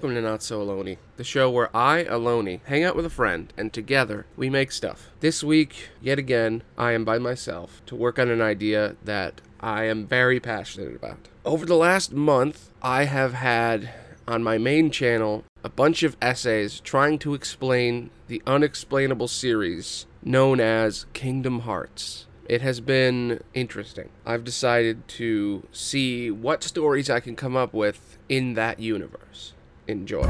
Welcome to Not So Alone, the show where I, Alone, hang out with a friend and together we make stuff. This week, yet again, I am by myself to work on an idea that I am very passionate about. Over the last month, I have had on my main channel a bunch of essays trying to explain the unexplainable series known as Kingdom Hearts. It has been interesting. I've decided to see what stories I can come up with in that universe. Enjoy.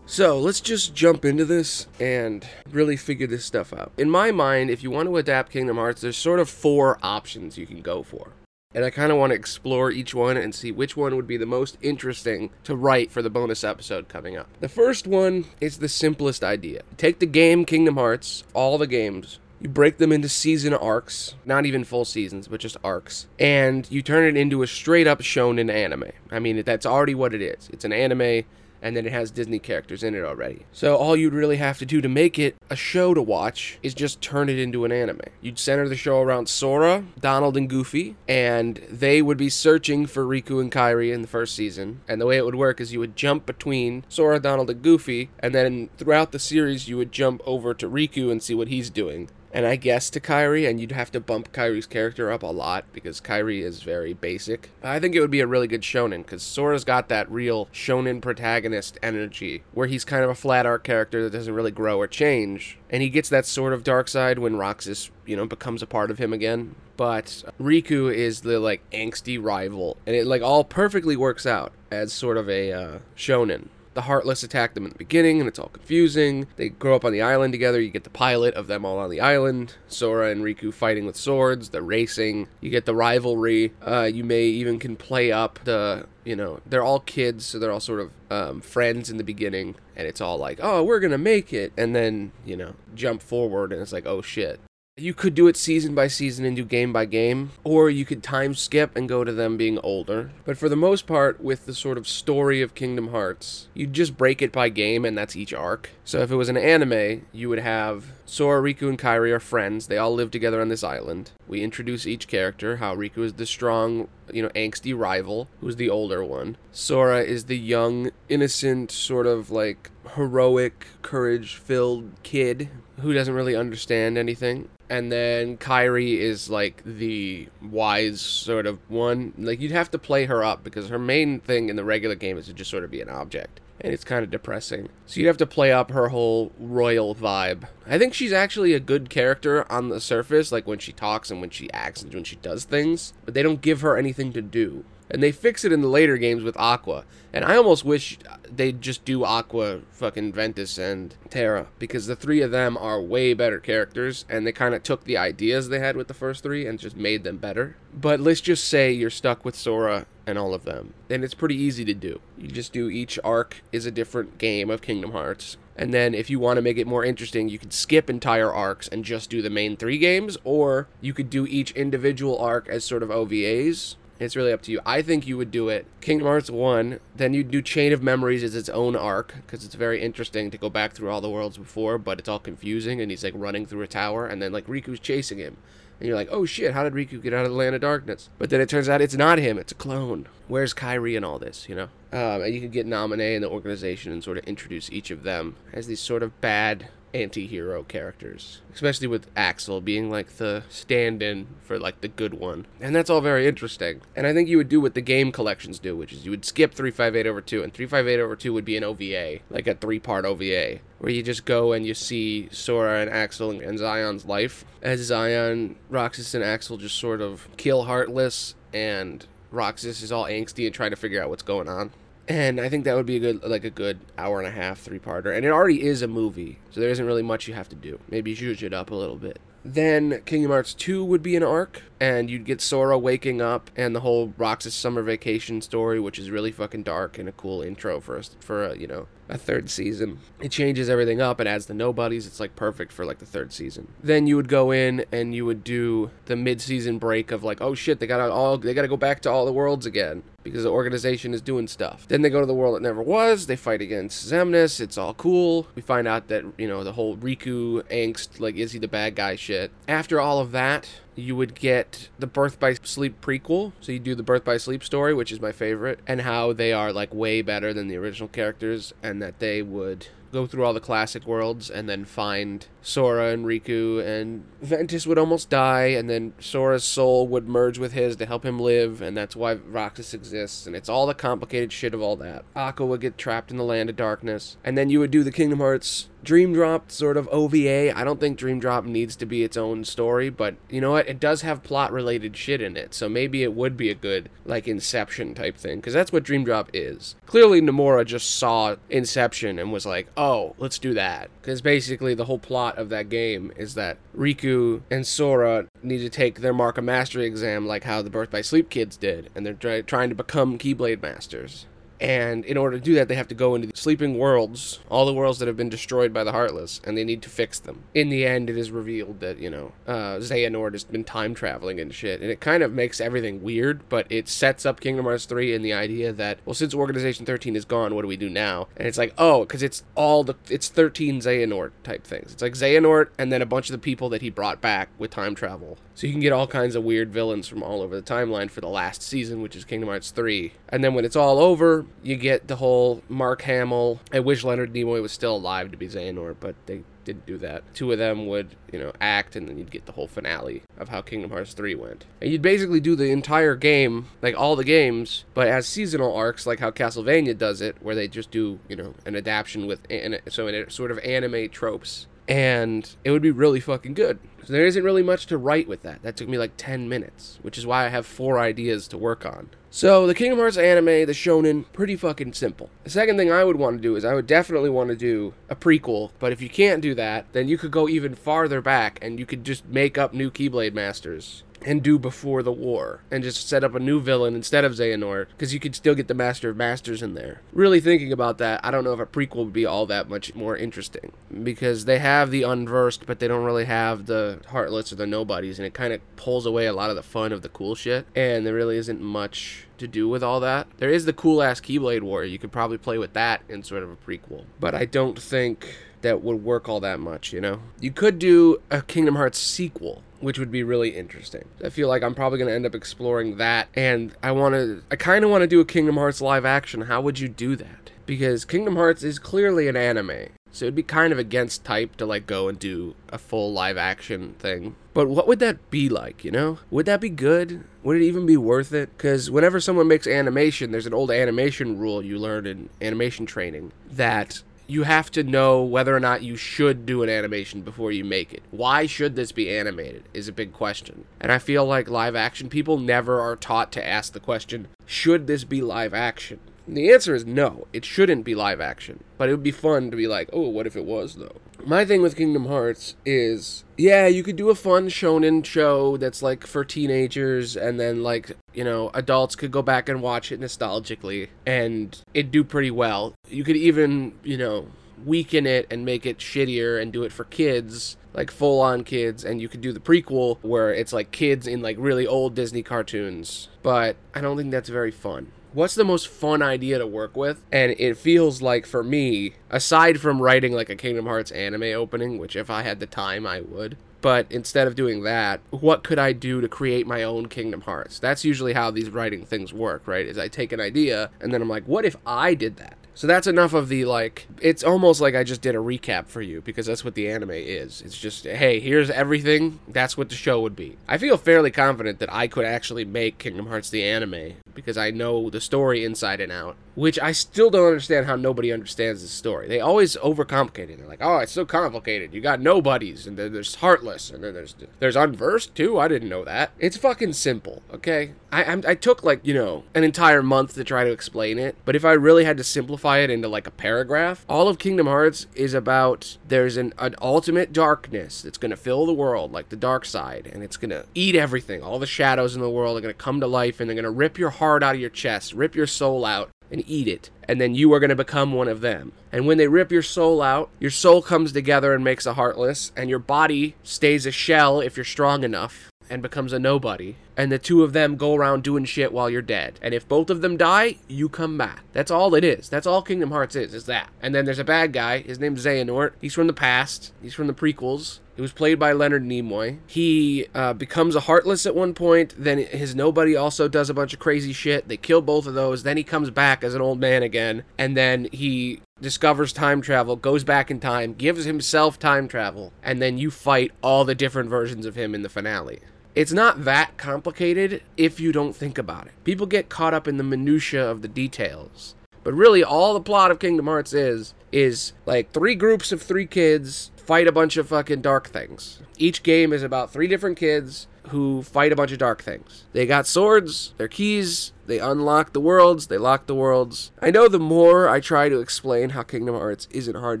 So let's just jump into this and really figure this stuff out. In my mind, if you want to adapt Kingdom Hearts, there's sort of four options you can go for. And I kind of want to explore each one and see which one would be the most interesting to write for the bonus episode coming up. The first one is the simplest idea. Take the game Kingdom Hearts, all the games, you break them into season arcs, not even full seasons, but just arcs, and you turn it into a straight up shonen anime. I mean, that's already what it is. It's an anime and then it has Disney characters in it already. So all you'd really have to do to make it a show to watch is just turn it into an anime. You'd center the show around Sora, Donald, and Goofy, and they would be searching for Riku and Kairi in the first season. And the way it would work is you would jump between Sora, Donald, and Goofy, and then throughout the series you would jump over to Riku and see what he's doing and I guess to Kairi, and you'd have to bump Kairi's character up a lot because Kairi is very basic. I think it would be a really good shonen because Sora's got that real shonen protagonist energy where he's kind of a flat art character that doesn't really grow or change, and he gets that sort of dark side when Roxas, you know, becomes a part of him again. But Riku is the like angsty rival, and it like all perfectly works out as sort of a uh, shonen the Heartless attack them in the beginning, and it's all confusing. They grow up on the island together. You get the pilot of them all on the island. Sora and Riku fighting with swords. The racing. You get the rivalry. Uh, you may even can play up the. You know, they're all kids, so they're all sort of um, friends in the beginning, and it's all like, "Oh, we're gonna make it," and then you know, jump forward, and it's like, "Oh shit." You could do it season by season and do game by game, or you could time skip and go to them being older. But for the most part, with the sort of story of Kingdom Hearts, you'd just break it by game and that's each arc. So if it was an anime, you would have Sora, Riku, and Kairi are friends. They all live together on this island. We introduce each character, how Riku is the strong, you know, angsty rival, who's the older one. Sora is the young, innocent, sort of like heroic, courage filled kid who doesn't really understand anything and then Kairi is like the wise sort of one. Like you'd have to play her up because her main thing in the regular game is to just sort of be an object. And it's kind of depressing. So you'd have to play up her whole royal vibe. I think she's actually a good character on the surface, like when she talks and when she acts and when she does things, but they don't give her anything to do and they fix it in the later games with Aqua. And I almost wish they'd just do Aqua, fucking Ventus, and Terra because the three of them are way better characters, and they kind of took the ideas they had with the first three and just made them better. But let's just say you're stuck with Sora and all of them, then it's pretty easy to do. You just do each arc is a different game of Kingdom Hearts. And then if you want to make it more interesting, you could skip entire arcs and just do the main three games, or you could do each individual arc as sort of OVAs it's really up to you. I think you would do it Kingdom Hearts 1, then you'd do Chain of Memories as its own arc, because it's very interesting to go back through all the worlds before, but it's all confusing, and he's like running through a tower, and then like Riku's chasing him. And you're like, oh shit, how did Riku get out of the land of darkness? But then it turns out it's not him, it's a clone. Where's Kairi and all this, you know? Um, and you can get Naminé and the organization and sort of introduce each of them as these sort of bad anti-hero characters especially with axel being like the stand-in for like the good one. And that's all very interesting. And i think you would do what the game collections do which is you would skip 358 over 2 and 358 over 2 would be an ova like a three-part ova where you just go and you see sora and axel and Xion's life. As Xion roxas and axel just sort of kill heartless and roxas is all angsty and trying to figure out what's going on and I think that would be a good like a good hour and a half three parter, and it already is a movie, so there isn't really much you have to do. Maybe zhuzh it up a little bit. Then Kingdom Hearts 2 would be an arc, and you'd get Sora waking up and the whole Roxas summer vacation story, which is really fucking dark and a cool intro for us for a, you know a third season. It changes everything up. It adds the nobodies. It's like perfect for like the third season. Then you would go in and you would do the mid-season break of like, oh shit, they gotta all they gotta go back to all the worlds again because the organization is doing stuff. Then they go to the world that never was. They fight against Xemnas. It's all cool. We find out that you know the whole Riku angst, like is he the bad guy shit. After all of that, you would get the Birth by Sleep prequel. So you do the Birth by Sleep story, which is my favorite, and how they are like way better than the original characters, and that they would go through all the classic worlds and then find Sora and Riku and Ventus would almost die and then Sora's soul would merge with his to help him live and that's why Roxas exists and it's all the complicated shit of all that. Aqua would get trapped in the land of darkness and then you would do the Kingdom Hearts Dream Drop sort of OVA. I don't think Dream Drop needs to be its own story, but you know what? It does have plot related shit in it, so maybe it would be a good like Inception type thing because that's what Dream Drop is. Clearly, Nomura just saw Inception and was like, "Oh, Oh, let's do that." Because basically, the whole plot of that game is that Riku and Sora need to take their Mark of Mastery exam, like how the Birth by Sleep kids did, and they're try- trying to become Keyblade masters. And in order to do that, they have to go into the sleeping worlds, all the worlds that have been destroyed by the Heartless, and they need to fix them. In the end, it is revealed that, you know, uh, Xehanort has been time traveling and shit. And it kind of makes everything weird, but it sets up Kingdom Hearts 3 in the idea that, well, since Organization 13 is gone, what do we do now? And it's like, oh, because it's all the, it's 13 Xehanort type things. It's like Xehanort and then a bunch of the people that he brought back with time travel. So you can get all kinds of weird villains from all over the timeline for the last season, which is Kingdom Hearts 3. And then when it's all over, you get the whole Mark Hamill. I wish Leonard Nimoy was still alive to be Xehanort, but they didn't do that. Two of them would, you know, act, and then you'd get the whole finale of how Kingdom Hearts 3 went. And you'd basically do the entire game, like all the games, but as seasonal arcs, like how Castlevania does it, where they just do, you know, an adaptation with, an, so it sort of anime tropes. And it would be really fucking good. So there isn't really much to write with that. That took me like 10 minutes, which is why I have four ideas to work on. So the Kingdom Hearts anime, the shonen, pretty fucking simple. The second thing I would want to do is I would definitely want to do a prequel, but if you can't do that, then you could go even farther back and you could just make up new Keyblade Masters and do before the war and just set up a new villain instead of Xehanort because you could still get the Master of Masters in there. Really thinking about that, I don't know if a prequel would be all that much more interesting because they have the unversed, but they don't really have the heartless or the nobodies, and it kind of pulls away a lot of the fun of the cool shit. And there really isn't much to do with all that. There is the cool ass Keyblade Warrior. You could probably play with that in sort of a prequel, but I don't think that would work all that much, you know? You could do a Kingdom Hearts sequel, which would be really interesting. I feel like I'm probably going to end up exploring that and I want to I kind of want to do a Kingdom Hearts live action. How would you do that? Because Kingdom Hearts is clearly an anime. So it'd be kind of against type to like go and do a full live action thing. But what would that be like, you know? Would that be good? Would it even be worth it? Because whenever someone makes animation, there's an old animation rule you learn in animation training that you have to know whether or not you should do an animation before you make it. Why should this be animated is a big question. And I feel like live action people never are taught to ask the question, should this be live action? And the answer is no, it shouldn't be live action. But it would be fun to be like, oh, what if it was though? My thing with Kingdom Hearts is, yeah, you could do a fun shonen show that's like for teenagers, and then like, you know, adults could go back and watch it nostalgically, and it'd do pretty well. You could even, you know, weaken it and make it shittier and do it for kids like full on kids and you could do the prequel where it's like kids in like really old Disney cartoons but I don't think that's very fun what's the most fun idea to work with? And it feels like for me, aside from writing like a Kingdom Hearts anime opening, which if I had the time I would, but instead of doing that, what could I do to create my own Kingdom Hearts? That's usually how these writing things work, right? Is I take an idea and then I'm like, what if I did that? So that's enough of the like it's almost like I just did a recap for you because that's what the anime is. It's just hey, here's everything. That's what the show would be. I feel fairly confident that I could actually make Kingdom Hearts the anime because I know the story inside and out which I still don't understand how nobody understands this story. They always overcomplicate it. They're like, "Oh, it's so complicated. You got nobodies, and then there's heartless, and then there's there's unversed too. I didn't know that. It's fucking simple, okay? I I'm, I took like you know an entire month to try to explain it, but if I really had to simplify it into like a paragraph, all of Kingdom Hearts is about there's an, an ultimate darkness that's gonna fill the world, like the dark side, and it's gonna eat everything. All the shadows in the world are gonna come to life, and they're gonna rip your heart out of your chest, rip your soul out, and eat it. And then you are going to become one of them. And when they rip your soul out, your soul comes together and makes a heartless, and your body stays a shell if you're strong enough and becomes a nobody. And the two of them go around doing shit while you're dead. And if both of them die, you come back. That's all it is. That's all Kingdom Hearts is, is that. And then there's a bad guy. His name's Xehanort. He's from the past. He's from the prequels. He was played by Leonard Nimoy. He uh, becomes a Heartless at one point. Then his Nobody also does a bunch of crazy shit. They kill both of those. Then he comes back as an old man again. And then he discovers time travel, goes back in time, gives himself time travel. And then you fight all the different versions of him in the finale. It's not that complicated if you don't think about it. People get caught up in the minutia of the details. But really all the plot of Kingdom Hearts is is like three groups of three kids fight a bunch of fucking dark things. Each game is about three different kids who fight a bunch of dark things. They got swords, their keys, they unlock the worlds, they lock the worlds. I know the more I try to explain how Kingdom Hearts isn't hard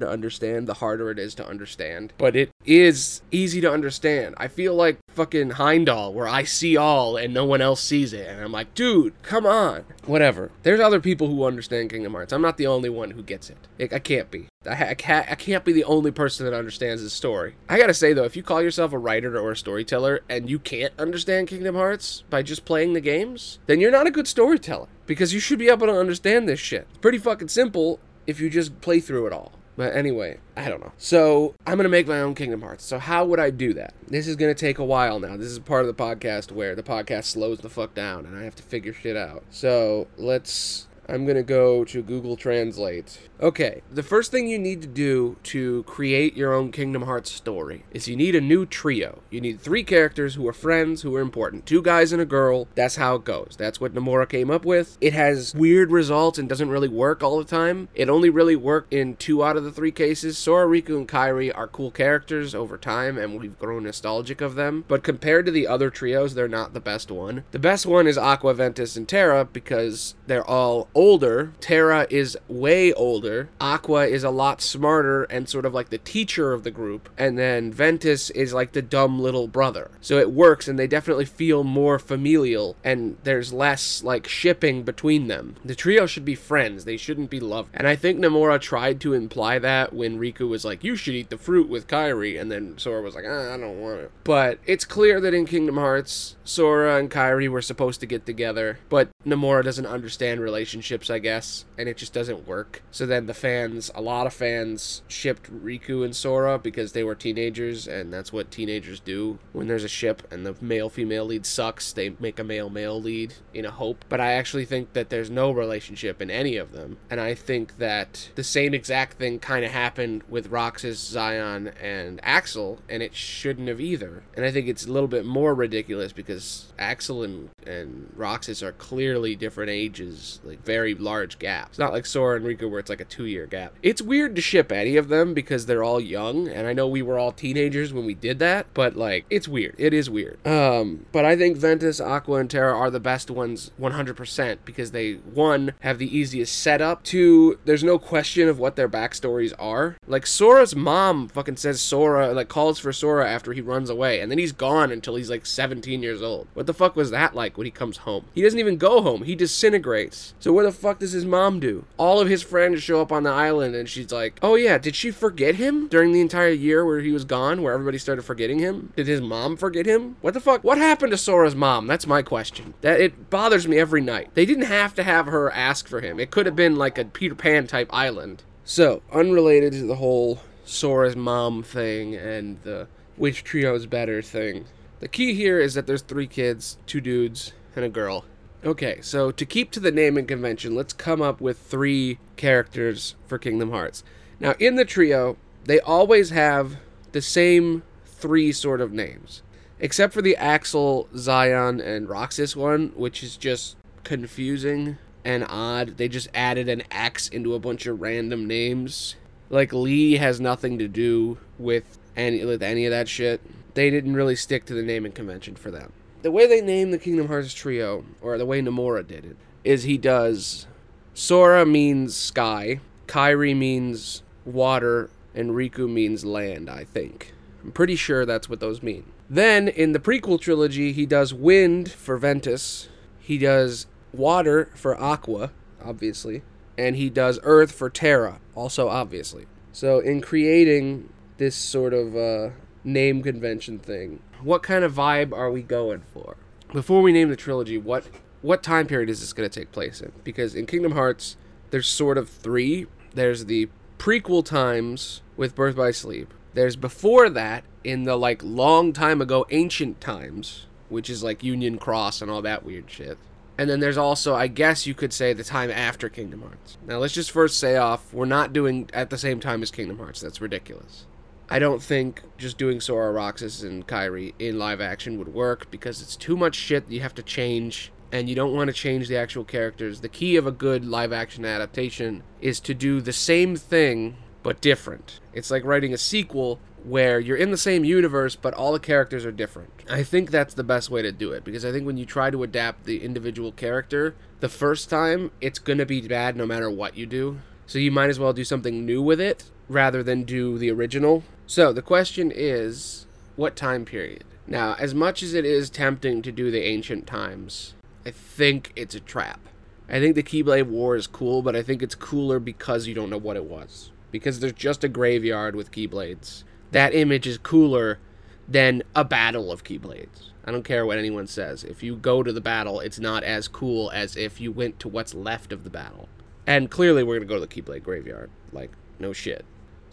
to understand, the harder it is to understand. But it is easy to understand. I feel like fucking Heimdall, where I see all and no one else sees it. And I'm like, dude, come on. Whatever. There's other people who understand Kingdom Hearts. I'm not the only one who gets it. I can't be. I, I, can't, I can't be the only person that understands this story. I gotta say though, if you call yourself a writer or a storyteller and you can't understand Kingdom Hearts by just playing the games, then you're not a good storyteller because you should be able to understand this shit. It's pretty fucking simple if you just play through it all. But anyway, I don't know. So I'm gonna make my own Kingdom Hearts. So how would I do that? This is gonna take a while now. This is part of the podcast where the podcast slows the fuck down and I have to figure shit out. So let's I'm going to go to Google Translate. Okay, the first thing you need to do to create your own Kingdom Hearts story is you need a new trio. You need three characters who are friends, who are important. Two guys and a girl. That's how it goes. That's what Nomura came up with. It has weird results and doesn't really work all the time. It only really worked in two out of the three cases. Sora, Riku, and Kairi are cool characters over time, and we've grown nostalgic of them. But compared to the other trios, they're not the best one. The best one is Aqua, Ventus, and Terra because they're all older. Terra is way older. Aqua is a lot smarter and sort of like the teacher of the group. And then Ventus is like the dumb little brother. So it works and they definitely feel more familial and there's less like shipping between them. The trio should be friends. They shouldn't be loved. And I think Nomura tried to imply that when Riku was like, you should eat the fruit with Kairi. And then Sora was like, ah, I don't want it. But it's clear that in Kingdom Hearts, Sora and Kairi were supposed to get together. But Nomura doesn't understand relationships, I guess, and it just doesn't work. So then the fans, a lot of fans, shipped Riku and Sora because they were teenagers, and that's what teenagers do. When there's a ship and the male female lead sucks, they make a male male lead in a hope. But I actually think that there's no relationship in any of them, and I think that the same exact thing kind of happened with Roxas, Xion, and Axel, and it shouldn't have either. And I think it's a little bit more ridiculous because Axel and, and Roxas are clearly different ages, like very large gaps. It's not like Sora and Riku where it's like a two year gap. It's weird to ship any of them because they're all young, and I know we were all teenagers when we did that, but like it's weird. It is weird. Um, but I think Ventus, Aqua, and Terra are the best ones 100% because they one have the easiest setup. Two, there's no question of what their backstories are. Like Sora's mom fucking says Sora like calls for Sora after he runs away, and then he's gone until he's like 17 years old. What the fuck was that like when he comes home? He doesn't even go home. He disintegrates. So what the fuck does his mom do? All of his friends show up on the island and she's like, "Oh yeah, did she forget him during the entire year where he was gone, where everybody started forgetting him? Did his mom forget him? What the fuck? What happened to Sora's mom? That's my question. That it bothers me every night. They didn't have to have her ask for him. It could have been like a Peter Pan type island. So, unrelated to the whole Sora's mom thing and the which trio is better thing. The key here is that there's three kids, two dudes, and a girl. Okay, so to keep to the naming convention, let's come up with three characters for Kingdom Hearts. Now, in the trio, they always have the same three sort of names, except for the Axel, Xion, and Roxas one, which is just confusing. and odd. They just added an X into a bunch of random names. Like Lea has nothing to do with any with any of that shit. They didn't really stick to the naming convention for them. The way they named the Kingdom Hearts trio, or the way Nomura did it, is he does Sora means sky, Kairi means water, and Riku means land, I think. I'm pretty sure that's what those mean. Then in the prequel trilogy, he does wind for Ventus, he does water for Aqua, obviously, and he does earth for Terra, also obviously. So in creating this sort of uh, name convention thing, what kind of vibe are we going for? Before we name the trilogy, what what time period is this going to take place in? Because in Kingdom Hearts, there's sort of three. There's the prequel times with Birth by Sleep. There's before that in the like long time ago ancient times, which is like Union Cross and all that weird shit. And then there's also, I guess you could say, the time after Kingdom Hearts. Now, let's just first say off, we're not doing at the same time as Kingdom Hearts. That's ridiculous. I don't think just doing Sora, Roxas, and Kairi in live action would work because it's too much shit you have to change, and you don't want to change the actual characters. The key of a good live action adaptation is to do the same thing but different. It's like writing a sequel where you're in the same universe but all the characters are different. I think that's the best way to do it because I think when you try to adapt the individual character the first time, it's going to be bad no matter what you do. So you might as well do something new with it rather than do the original. So the question is what time period? Now, as much as it is tempting to do the ancient times, I think it's a trap. I think the Keyblade War is cool, but I think it's cooler because you don't know what it was. Because there's just a graveyard with Keyblades that image is cooler than a battle of Keyblades. I don't care what anyone says. If you go to the battle, it's not as cool as if you went to what's left of the battle. And clearly, we're going to go to the Keyblade Graveyard. Like, no shit.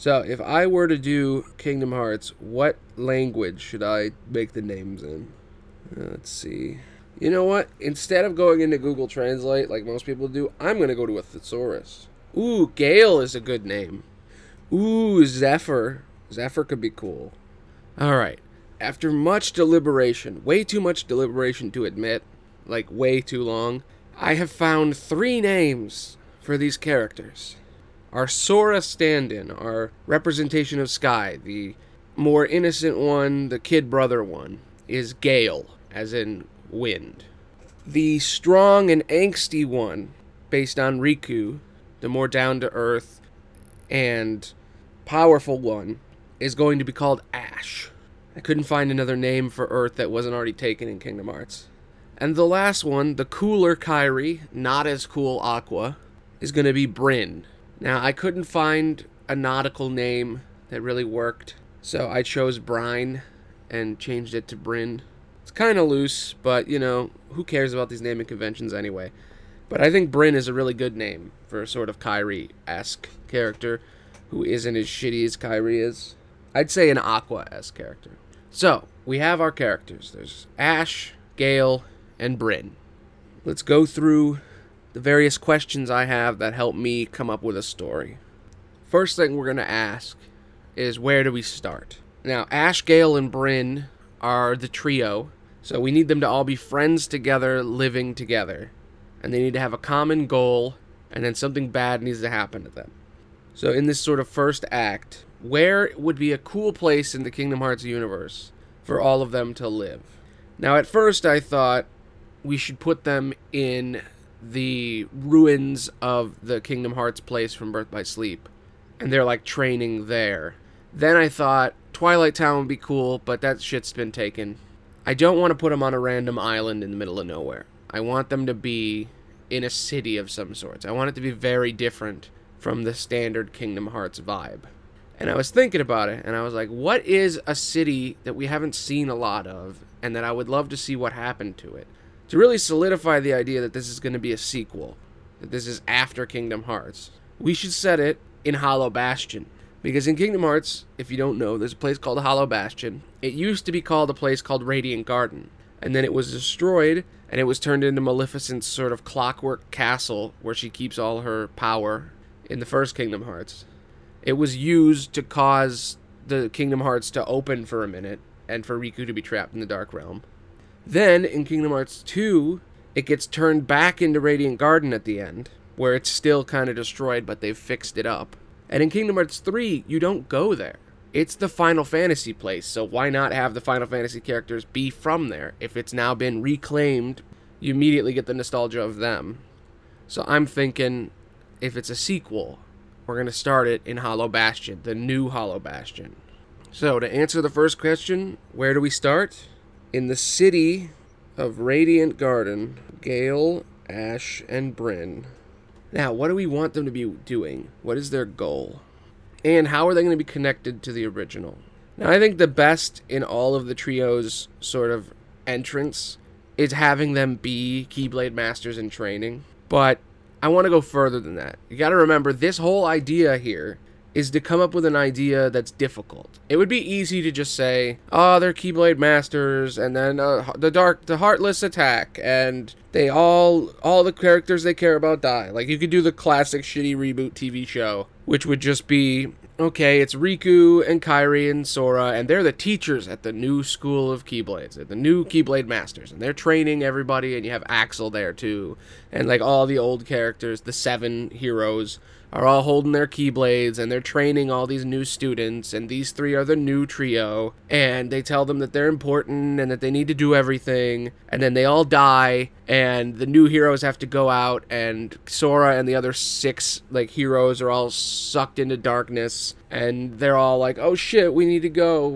So, if I were to do Kingdom Hearts, what language should I make the names in? Uh, let's see. You know what? Instead of going into Google Translate like most people do, I'm going to go to a thesaurus. Ooh, Gale is a good name. Ooh, Zephyr. Zephyr could be cool. Alright. After much deliberation, way too much deliberation to admit, like way too long, I have found three names for these characters. Our Sora stand in, our representation of Sky, the more innocent one, the kid brother one, is Gale, as in wind. The strong and angsty one, based on Riku, the more down to earth and powerful one, is going to be called Ash. I couldn't find another name for Earth that wasn't already taken in Kingdom Hearts. And the last one, the cooler Kairi, not as cool Aqua, is going to be Bryn. Now, I couldn't find a nautical name that really worked, so I chose Brine and changed it to Bryn. It's kind of loose, but you know, who cares about these naming conventions anyway? But I think Bryn is a really good name for a sort of Kairi esque character who isn't as shitty as Kairi is. I'd say an Aqua esque character. So, we have our characters. There's Ash, Gale, and Bryn. Let's go through the various questions I have that help me come up with a story. First thing we're going to ask is where do we start? Now, Ash, Gale, and Bryn are the trio, so we need them to all be friends together, living together. And they need to have a common goal, and then something bad needs to happen to them. So, in this sort of first act, where would be a cool place in the Kingdom Hearts universe for all of them to live. Now, at first, I thought we should put them in the ruins of the Kingdom Hearts place from Birth by Sleep, and they're like training there. Then I thought Twilight Town would be cool, but that shit's been taken. I don't want to put them on a random island in the middle of nowhere. I want them to be in a city of some sorts. I want it to be very different from the standard Kingdom Hearts vibe. And I was thinking about it, and I was like, what is a city that we haven't seen a lot of, and that I would love to see what happened to it? To really solidify the idea that this is going to be a sequel, that this is after Kingdom Hearts, we should set it in Hollow Bastion. Because in Kingdom Hearts, if you don't know, there's a place called Hollow Bastion. It used to be called a place called Radiant Garden. And then it was destroyed, and it was turned into Maleficent's sort of clockwork castle where she keeps all her power in the first Kingdom Hearts. It was used to cause the Kingdom Hearts to open for a minute and for Riku to be trapped in the Dark Realm. Then in Kingdom Hearts 2, it gets turned back into Radiant Garden at the end, where it's still kind of destroyed, but they've fixed it up. And in Kingdom Hearts 3, you don't go there. It's the Final Fantasy place, so why not have the Final Fantasy characters be from there? If it's now been reclaimed, you immediately get the nostalgia of them. So I'm thinking if it's a sequel, we're going to start it in Hollow Bastion, the new Hollow Bastion. So, to answer the first question, where do we start? In the city of Radiant Garden, Gale, Ash, and Bryn. Now, what do we want them to be doing? What is their goal? And how are they going to be connected to the original? Now, I think the best in all of the trio's sort of entrance is having them be Keyblade Masters in training. But I want to go further than that. You got to remember, this whole idea here is to come up with an idea that's difficult. It would be easy to just say, "Oh, they're Keyblade masters," and then uh, the dark, the heartless attack, and they all, all the characters they care about die. Like you could do the classic shitty reboot TV show, which would just be okay, it's Riku and Kairi and Sora, and they're the teachers at the new school of Keyblades, at the new Keyblade Masters, and they're training everybody, and you have Axel there too, and like all the old characters, the seven heroes are all holding their keyblades and they're training all these new students and these three are the new trio and they tell them that they're important and that they need to do everything and then they all die and the new heroes have to go out and Sora and the other six like heroes are all sucked into darkness and they're all like oh shit we need to go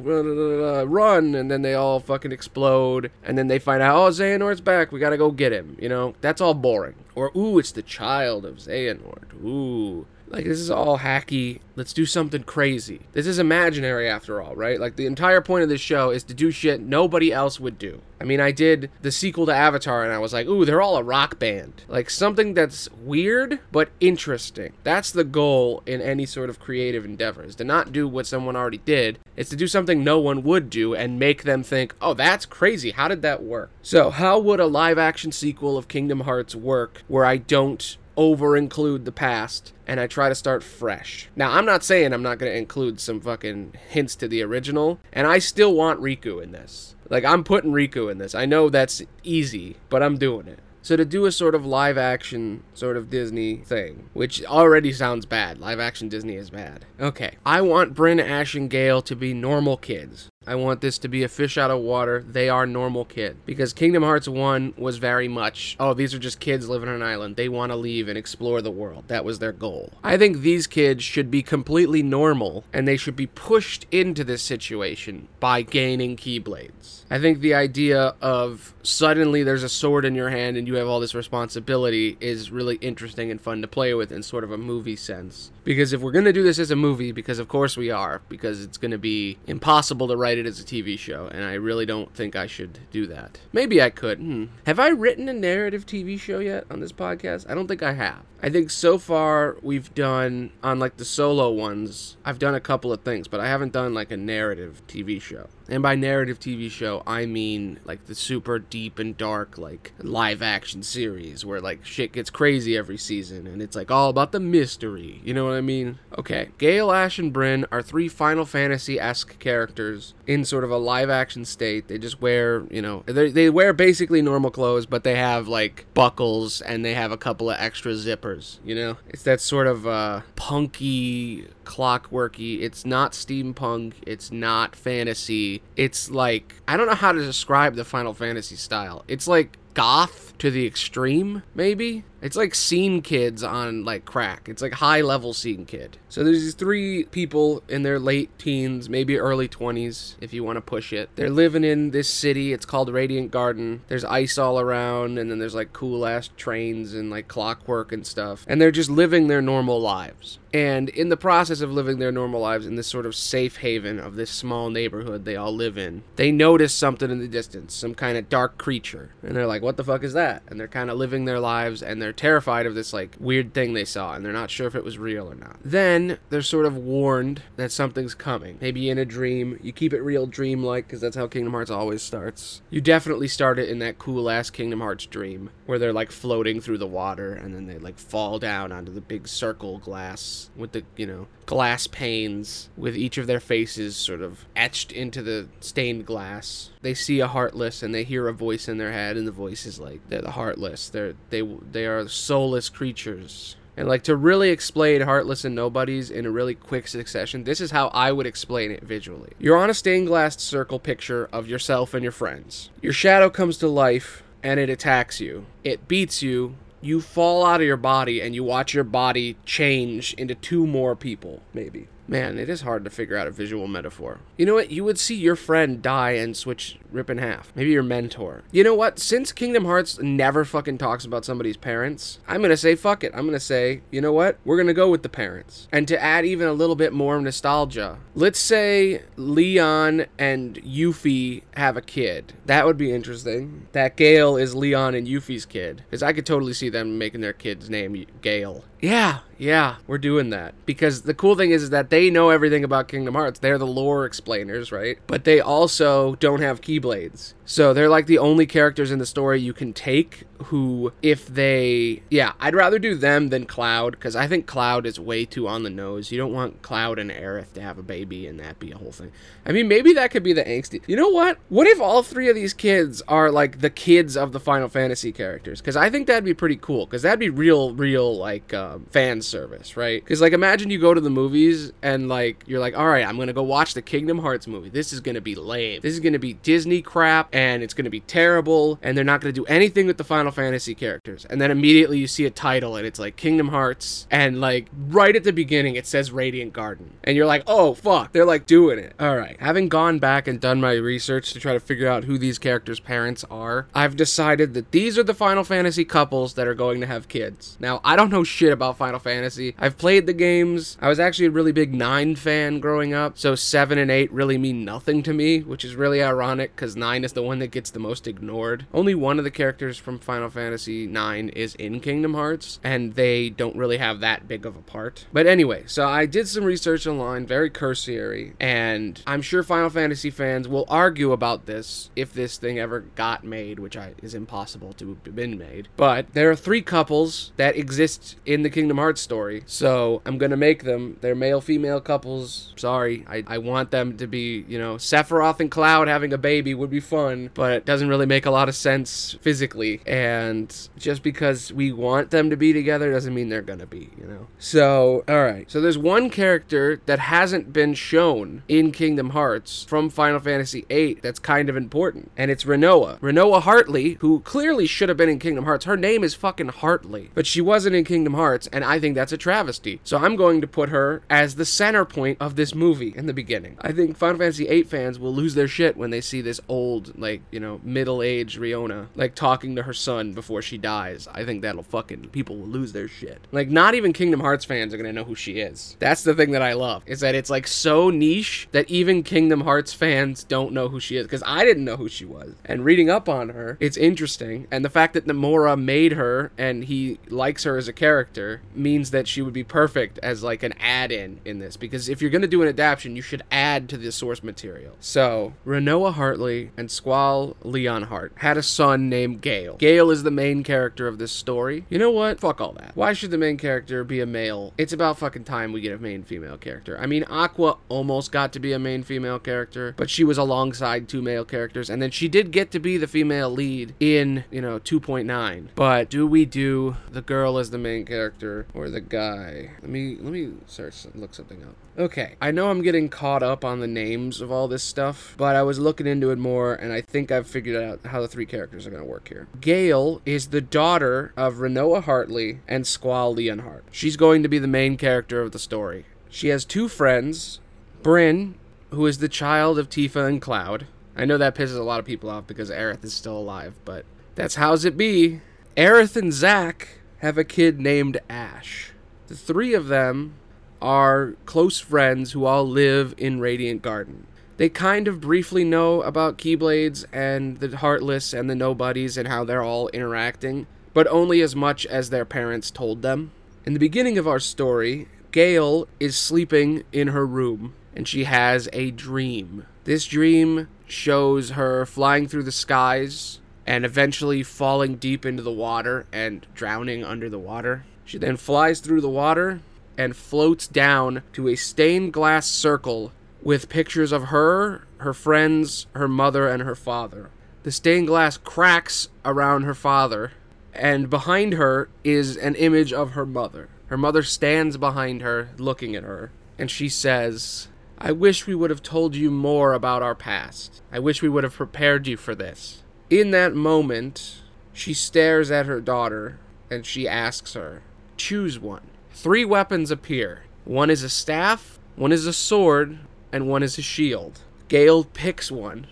run and then they all fucking explode and then they find out oh Xehanort's back we got to go get him you know? That's all boring. Or ooh it's the child of Xehanort ooh like this is all hacky. Let's do something crazy. This is imaginary after all, right? Like the entire point of this show is to do shit nobody else would do. I mean, I did the sequel to Avatar and I was like, ooh, they're all a rock band. Like something that's weird but interesting. That's the goal in any sort of creative endeavor is to not do what someone already did. It's to do something no one would do and make them think, oh, that's crazy. How did that work? So, how would a live action sequel of Kingdom Hearts work where I don't over include the past and I try to start fresh. Now, I'm not saying I'm not going to include some fucking hints to the original, and I still want Riku in this. Like, I'm putting Riku in this. I know that's easy, but I'm doing it. So to do a sort of live action sort of Disney thing, which already sounds bad. Live action Disney is bad. Okay. I want Bryn, Ash, and Gale to be normal kids. I want this to be a fish out of water. They are normal kids. Because Kingdom Hearts 1 was very much, oh, these are just kids living on an island. They want to leave and explore the world. That was their goal. I think these kids should be completely normal and they should be pushed into this situation by gaining Keyblades. I think the idea of suddenly there's a sword in your hand and you have all this responsibility is really interesting and fun to play with in sort of a movie sense. Because if we're going to do this as a movie, because of course we are, because it's going to be impossible to write it as a TV show, and I really don't think I should do that. Maybe I could. Hmm. Have I written a narrative TV show yet on this podcast? I don't think I have. I think so far we've done on like the solo ones, I've done a couple of things, but I haven't done like a narrative TV show. And by narrative TV show, I mean like the super deep and dark, like live action series where like shit gets crazy every season and it's like all about the mystery. You know what I mean? Okay. Gale, Ash, and Bryn are three Final Fantasy esque characters in sort of a live action state. They just wear, you know, they wear basically normal clothes, but they have like buckles and they have a couple of extra zippers, you know? It's that sort of uh, punky, clockworky. It's not steampunk. It's not fantasy. It's like, I don't know how to describe the Final Fantasy style. It's like goth to the extreme, maybe. It's like scene kids on like crack. It's like high level scene kid. So there's these three people in their late teens, maybe early 20s if you want to push it. They're living in this city. It's called Radiant Garden. There's ice all around and then there's like cool ass trains and like clockwork and stuff. And they're just living their normal lives. And in the process of living their normal lives in this sort of safe haven of this small neighborhood they all live in, they notice something in the distance, some kind of dark creature. And they're like, what the fuck is that? And they're kind of living their lives and they're terrified of this like weird thing they saw and they're not sure if it was real or not. Then they're sort of warned that something's coming. Maybe in a dream. You keep it real dreamlike because that's how Kingdom Hearts always starts. You definitely start it in that cool ass Kingdom Hearts dream where they're like floating through the water and then they like fall down onto the big circle glass with the, you know, glass panes with each of their faces sort of etched into the stained glass. They see a heartless and they hear a voice in their head, and the voice is like they're the heartless. They're they they are soulless creatures. And like to really explain Heartless and Nobodies in a really quick succession, this is how I would explain it visually. You're on a stained glass circle picture of yourself and your friends. Your shadow comes to life and it attacks you. It beats you. You fall out of your body and you watch your body change into two more people, maybe. Man, it is hard to figure out a visual metaphor. You know what? You would see your friend die and switch, rip in half. Maybe your mentor. You know what? Since Kingdom Hearts never fucking talks about somebody's parents, I'm gonna say fuck it. I'm gonna say, you know what? We're gonna go with the parents. And to add even a little bit more nostalgia, let's say Leon and Yuffie have a kid. That would be interesting. That Gale is Leon and Yuffie's kid. Because I could totally see them making their kid's name Gale. Yeah, yeah, we're doing that. Because the cool thing is, is that they know everything about Kingdom Hearts. They're the lore explainers, right? But they also don't have Keyblades. So they're like the only characters in the story you can take who, if they. Yeah, I'd rather do them than Cloud, because I think Cloud is way too on the nose. You don't want Cloud and Aerith to have a baby and that be a whole thing. I mean, maybe that could be the angsty. You know what? What if all three of these kids are like the kids of the Final Fantasy characters? Because I think that'd be pretty cool, because that'd be real, real, like, um, fan service, right? Because, like, imagine you go to the movies and, like, you're like, all right, I'm to go watch the Kingdom Hearts movie. This is to be lame. This is to be Disney crap, and it's going to be terrible, and they're not going to do anything with the Final Fantasy characters. And then immediately you see a title, and it's like Kingdom Hearts, and, like, right at the beginning, it says Radiant Garden. And you're like, oh, fuck. They're, like, doing it. All right. Having gone back and done my research to try to figure out who these characters' parents are, I've decided that these are the Final Fantasy couples that are going to have kids. Now, I don't know shit about Final Fantasy. I've played the games. I was actually a really big 9 fan growing up, so 7 and 8 really mean nothing to me, which is really ironic because 9 is the one that gets the most ignored. Only one of the characters from Final Fantasy 9 is in Kingdom Hearts, and they don't really have that big of a part. But anyway, so I did some research online, very cursory, and I'm sure Final Fantasy fans will argue about this if this thing ever got made, which I, is impossible to have been made. But there are three couples that exist in the Kingdom Hearts story, so I'm gonna make them. They're male female couples. Sorry, I, I want them to be, you know, Sephiroth and Cloud having a baby would be fun, but it doesn't really make a lot of sense physically. And just because we want them to be together doesn't mean they're gonna be, you know. So, alright. So there's one character that hasn't been shown in Kingdom Hearts from Final Fantasy VIII that's kind of important, and it's Rinoa. Rinoa Hartley, who clearly should have been in Kingdom Hearts. Her name is fucking Hartley, but she wasn't in Kingdom Hearts, and I think that's a travesty. So I'm going to put her as the center point of this movie in the beginning. I think Final Fantasy VIII fans will lose their shit when they see this old, like, you know, middle-aged Riona, like, talking to her son before she dies. I think that'll fucking, people will lose their shit. Like, not even Kingdom Hearts fans are gonna know who she is. That's the thing that I love, is that it's, like, so niche that even Kingdom Hearts fans don't know who she is, because I didn't know who she was. And reading up on her, it's interesting, and the fact that Nomura made her, and he likes her as a character, means that she would be perfect as, like, an add-in in this, because if you're gonna do an adaptation, you should add to the source material. So, Rinoa Hartley and Squall Leonhart had a son named Gale. Gale is the main character of this story. You know what? Fuck all that. Why should the main character be a male? It's about fucking time we get a main female character. I mean, Aqua almost got to be a main female character, but she was alongside two male characters, and then she did get to be the female lead in, you know, 2.9. But do we do the girl as the main character or the guy? Let me let me search look something up. Okay, I know I'm getting caught up on the names of all this stuff, but I was looking into it more, and I think I've figured out how the three characters are going to work here. Gale is the daughter of Rinoa Hartley and Squall Leonhart. She's going to be the main character of the story. She has two friends, Bryn, who is the child of Tifa and Cloud. I know that pisses a lot of people off because Aerith is still alive, but that's how's it be. Aerith and Zack have a kid named Ash. The three of them are close friends who all live in Radiant Garden. They kind of briefly know about Keyblades and the Heartless and the Nobodies and how they're all interacting, but only as much as their parents told them. In the beginning of our story, Gale is sleeping in her room and she has a dream. This dream shows her flying through the skies and eventually falling deep into the water and drowning under the water. She then flies through the water and floats down to a stained glass circle with pictures of her, her friends, her mother, and her father. the stained glass cracks around her father, and behind her is an image of her mother. Her mother stands behind her, looking at her, and she says, I wish we would have told you more about our past. I wish we would have prepared you for this. In that moment, she stares at her daughter and she asks her, Choose one. Three weapons appear. One is a staff, one is a sword, and one is a shield. Gale picks one.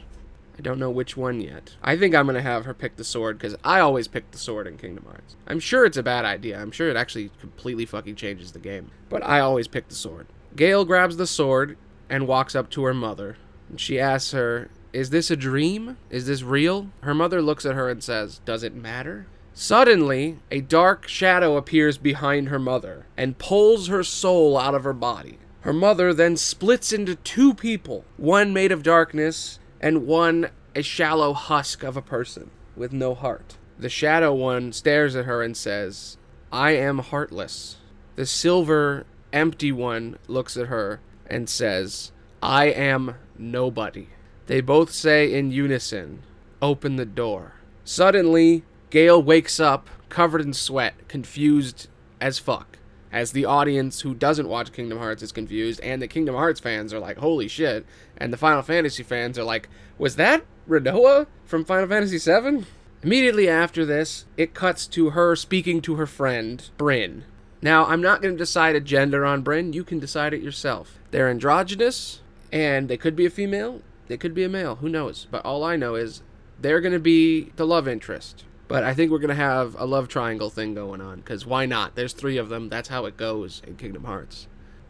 I don't know which one yet. I think I'm going to have her pick the sword because I always pick the sword in Kingdom Hearts. I'm sure it's a bad idea. I'm sure it actually completely fucking changes the game. But I always pick the sword. Gale grabs the sword and walks up to her mother. She asks her, Is this a dream? Is this real? Her mother looks at her and says, Does it matter? Suddenly, a dark shadow appears behind her mother and pulls her soul out of her body. Her mother then splits into two people, one made of darkness and one a shallow husk of a person with no heart. The shadow one stares at her and says, I am heartless. The silver, empty one looks at her and says, I am nobody. They both say in unison, Open the door. Suddenly, Gale wakes up, covered in sweat, confused as fuck. As the audience who doesn't watch Kingdom Hearts is confused, and the Kingdom Hearts fans are like, holy shit. And the Final Fantasy fans are like, was that Rinoa from Final Fantasy VII? Immediately after this, it cuts to her speaking to her friend, Bryn. Now, I'm not going to decide a gender on Bryn. You can decide it yourself. They're androgynous, and they could be a female. They could be a male. Who knows? But all I know is they're going to be the love interest. But I think we're to have a love triangle thing going on, because why not? There's three of them. That's how it goes in Kingdom Hearts.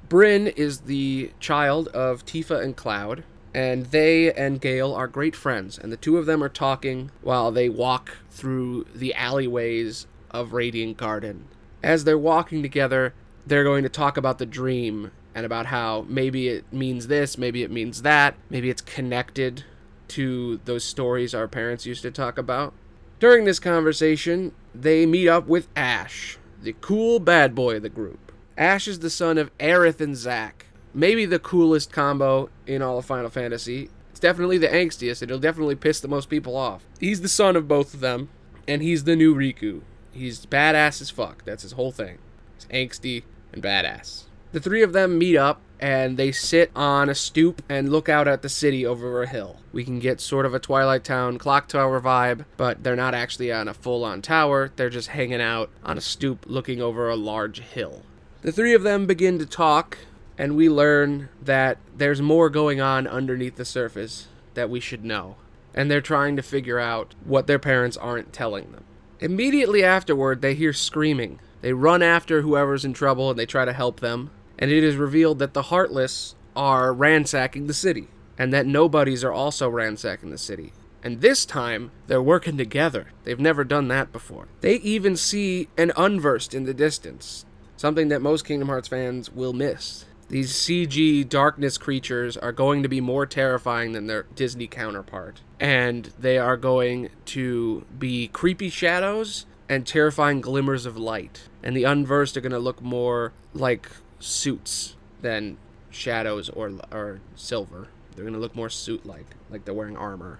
Bryn is the child of Tifa and Cloud, and they and Gale are great friends, and the two of them are talking while they walk through the alleyways of Radiant Garden. As they're walking together, they're going to talk about the dream and about how maybe it means this, maybe it means that, maybe it's connected to those stories our parents used to talk about. During this conversation, they meet up with Ash, the cool bad boy of the group. Ash is the son of Aerith and Zack. Maybe the coolest combo in all of Final Fantasy. It's definitely the angstiest. and It'll definitely piss the most people off. He's the son of both of them, and he's the new Riku. He's badass as fuck. That's his whole thing. He's angsty and badass. The three of them meet up and they sit on a stoop and look out at the city over a hill. We can get sort of a Twilight Town clock tower vibe, but they're not actually on a full on tower, they're just hanging out on a stoop looking over a large hill. The three of them begin to talk, and we learn that there's more going on underneath the surface that we should know. And they're trying to figure out what their parents aren't telling them. Immediately afterward, they hear screaming. They run after whoever's in trouble and they try to help them and it is revealed that the Heartless are ransacking the city, and that nobodies are also ransacking the city. And this time, they're working together. They've never done that before. They even see an Unversed in the distance, something that most Kingdom Hearts fans will miss. These CG darkness creatures are going to be more terrifying than their Disney counterpart. And they are going to be creepy shadows and terrifying glimmers of light. And the Unversed are going to look more like suits than shadows or or silver. They're gonna look more suit-like, like they're wearing armor.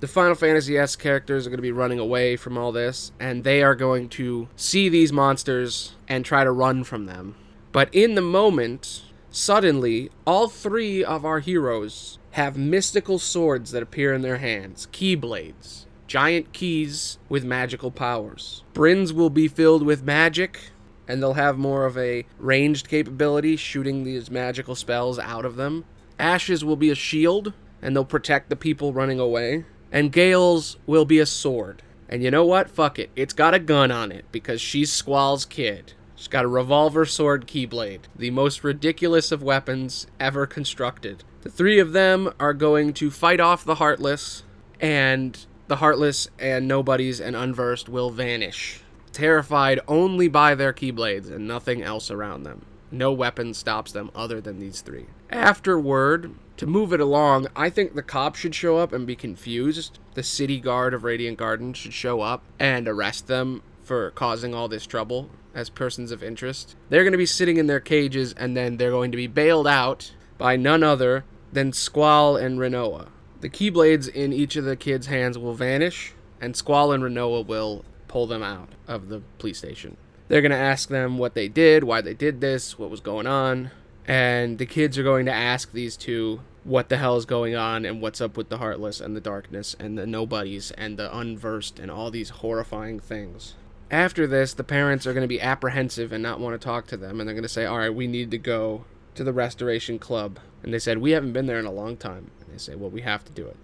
The Final Fantasy S characters are going to be running away from all this, and they are going to see these monsters and try to run from them. But in the moment, suddenly, all three of our heroes have mystical swords that appear in their hands keyblades, giant keys with magical powers. Bryn's will be filled with magic, and they'll have more of a ranged capability, shooting these magical spells out of them. Ash's will be a shield, and they'll protect the people running away. And Gale's will be a sword. And you know what? Fuck it. It's got a gun on it because she's Squall's kid. She's got a revolver sword keyblade, the most ridiculous of weapons ever constructed. The three of them are going to fight off the Heartless, and the Heartless and Nobodies and Unversed will vanish terrified only by their keyblades and nothing else around them. No weapon stops them other than these three. Afterward, to move it along, I think the cops should show up and be confused. The city guard of Radiant Garden should show up and arrest them for causing all this trouble as persons of interest. They're going to be sitting in their cages and then they're going to be bailed out by none other than Squall and Rinoa. The Keyblades in each of the kids' hands will vanish, and Squall and Rinoa will pull them out of the police station. They're going to ask them what they did, why they did this, what was going on, and the kids are going to ask these two what the hell is going on and what's up with the heartless and the darkness and the nobodies and the unversed and all these horrifying things. After this, the parents are going to be apprehensive and not want to talk to them, and they're going to say, All right, we need to go to the Restoration Club. And they said, We haven't been there in a long time. And they say, Well, we have to do it.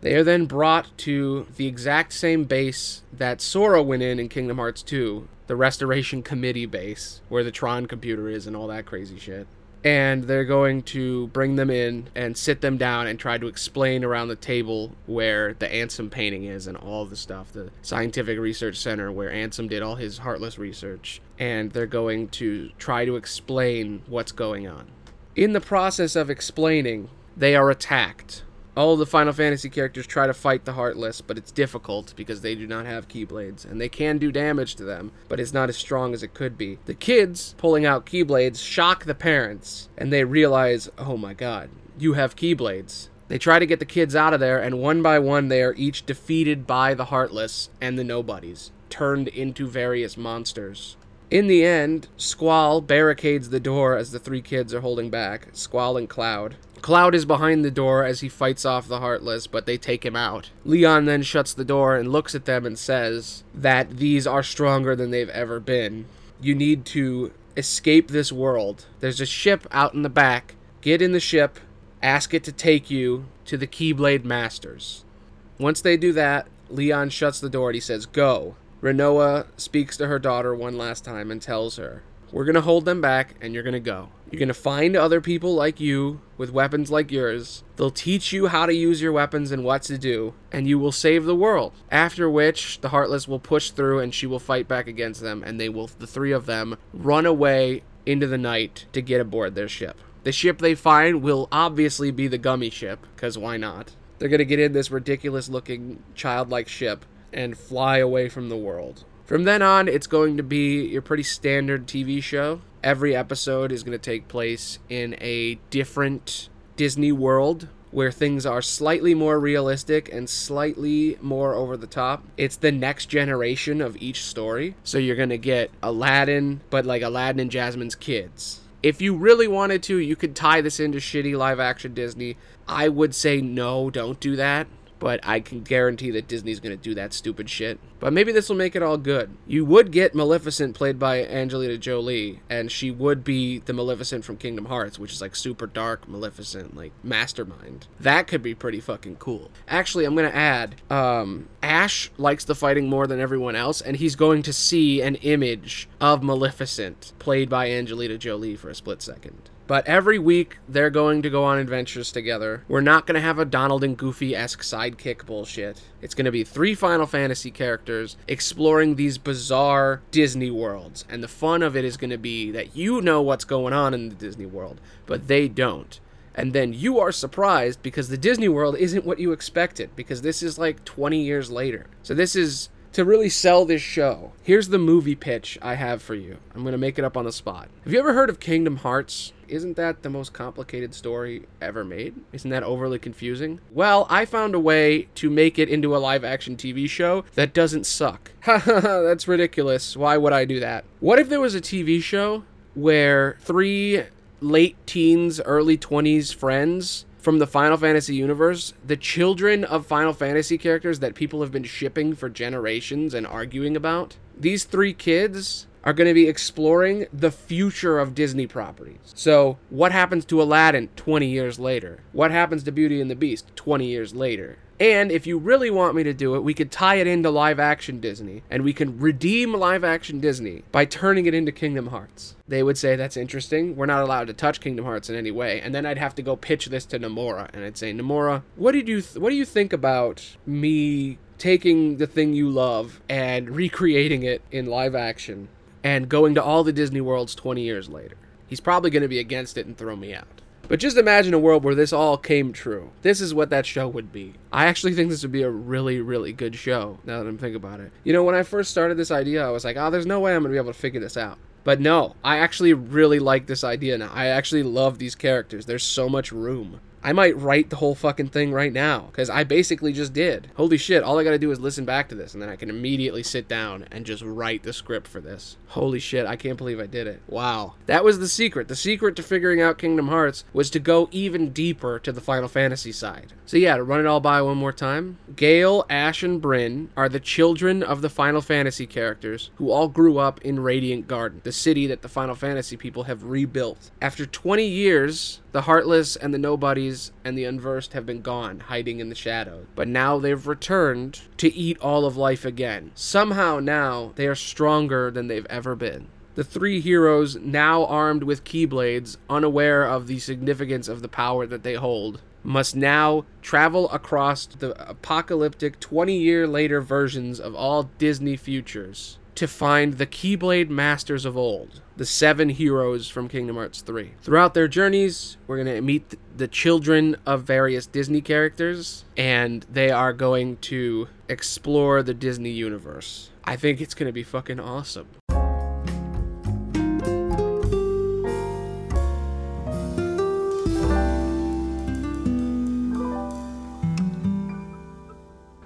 They are then brought to the exact same base that Sora went in in Kingdom Hearts 2, the Restoration Committee base, where the Tron computer is and all that crazy shit. And they're going to bring them in and sit them down and try to explain around the table where the Ansem painting is and all the stuff, the scientific research center where Ansem did all his heartless research, and they're going to try to explain what's going on. In the process of explaining, they are attacked all the Final Fantasy characters try to fight the Heartless, but it's difficult because they do not have Keyblades, and they can do damage to them, but it's not as strong as it could be. The kids pulling out Keyblades shock the parents, and they realize, oh my god, you have Keyblades. They try to get the kids out of there, and one by one, they are each defeated by the Heartless and the Nobodies, turned into various monsters. In the end, Squall barricades the door as the three kids are holding back, Squall and Cloud. Cloud is behind the door as he fights off the Heartless, but they take him out. Leon then shuts the door and looks at them and says that these are stronger than they've ever been. You need to escape this world. There's a ship out in the back. Get in the ship, ask it to take you to the Keyblade Masters. Once they do that, Leon shuts the door and he says, Go. Rinoa speaks to her daughter one last time and tells her, We're going to hold them back and you're going to go. You're going to find other people like you with weapons like yours. They'll teach you how to use your weapons and what to do, and you will save the world. After which, the Heartless will push through and she will fight back against them, and they will, the three of them, run away into the night to get aboard their ship. The ship they find will obviously be the gummy ship, because why not? They're going to get in this ridiculous looking childlike ship and fly away from the world. From then on, it's going to be your pretty standard TV show. Every episode is going to take place in a different Disney world where things are slightly more realistic and slightly more over the top. It's the next generation of each story. So you're going to get Aladdin, but like Aladdin and Jasmine's kids. If you really wanted to, you could tie this into shitty live action Disney. I would say no, don't do that but I can guarantee that Disney's going to do that stupid shit. But maybe this will make it all good. You would get Maleficent played by Angelina Jolie, and she would be the Maleficent from Kingdom Hearts, which is like super dark Maleficent, like mastermind. That could be pretty fucking cool. Actually, I'm going to add um, Ash likes the fighting more than everyone else, and he's going to see an image of Maleficent played by Angelina Jolie for a split second. But every week they're going to go on adventures together. We're not going to have a Donald and Goofy esque sidekick bullshit. It's going to be three Final Fantasy characters exploring these bizarre Disney worlds. And the fun of it is going to be that you know what's going on in the Disney world, but they don't. And then you are surprised because the Disney world isn't what you expected, because this is like 20 years later. So this is to really sell this show, here's the movie pitch I have for you. I'm going to make it up on the spot. Have you ever heard of Kingdom Hearts? Isn't that the most complicated story ever made? Isn't that overly confusing? Well, I found a way to make it into a live action TV show that doesn't suck. That's ridiculous. Why would I do that? What if there was a TV show where three late teens, early 20s friends from the Final Fantasy universe, the children of Final Fantasy characters that people have been shipping for generations and arguing about, these three kids are going to be exploring the future of Disney properties. So, what happens to Aladdin 20 years later? What happens to Beauty and the Beast 20 years later? And if you really want me to do it, we could tie it into live action Disney and we can redeem live action Disney by turning it into Kingdom Hearts. They would say that's interesting. We're not allowed to touch Kingdom Hearts in any way. And then I'd have to go pitch this to Nomura and I'd say, Nomura, what did you th- what do you think about me taking the thing you love and recreating it in live action and going to all the Disney worlds 20 years later?" He's probably going to be against it and throw me out. But just imagine a world where this all came true. This is what that show would be. I actually think this would be a really, really good show now that I'm thinking about it. You know, when I first started this idea, I was like, oh, there's no way I'm going to be able to figure this out. But no, I actually really like this idea now. I actually love these characters. There's so much room. I might write the whole fucking thing right now because I basically just did. Holy shit, all I gotta do is listen back to this and then I can immediately sit down and just write the script for this. Holy shit, I can't believe I did it. Wow. That was the secret. The secret to figuring out Kingdom Hearts was to go even deeper to the Final Fantasy side. So, yeah, to run it all by one more time Gale, Ash, and Bryn are the children of the Final Fantasy characters who all grew up in Radiant Garden, the city that the Final Fantasy people have rebuilt. After 20 years, the Heartless and the Nobodies and the Unversed have been gone, hiding in the shadows. But now they've returned to eat all of life again. Somehow now they are stronger than they've ever been. The three heroes, now armed with Keyblades, unaware of the significance of the power that they hold, must now travel across the apocalyptic 20 year later versions of all Disney futures to find the Keyblade Masters of old, the seven heroes from Kingdom Hearts 3. Throughout their journeys, we're going to meet the children of various Disney characters, and they are going to explore the Disney universe. I think it's going to be fucking awesome.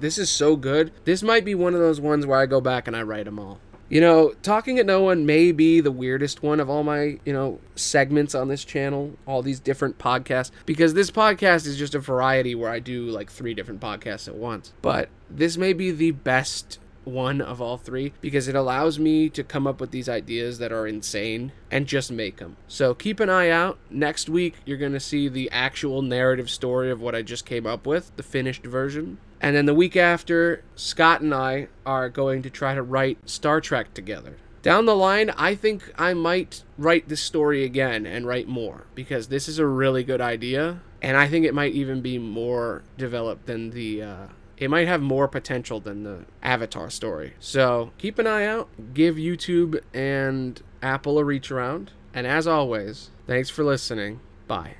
This is so good. This might be one of those ones where I go back and I write them all. You know, Talking at No One may be the weirdest one of all my, you know, segments on this channel, all these different podcasts, because this podcast is just a variety where I do like three different podcasts at once. But this may be the best one of all three because it allows me to come up with these ideas that are insane and just make them. So keep an eye out. Next week, you're going to see the actual narrative story of what I just came up with, the finished version. And then the week after, Scott and I are going to try to write Star Trek together. Down the line, I think I might write this story again and write more because this is a really good idea. And I think it might even be more developed than the uh, it might have more potential than the Avatar story. So keep an eye out. Give YouTube and Apple a reach around. And as always, thanks for listening. Bye.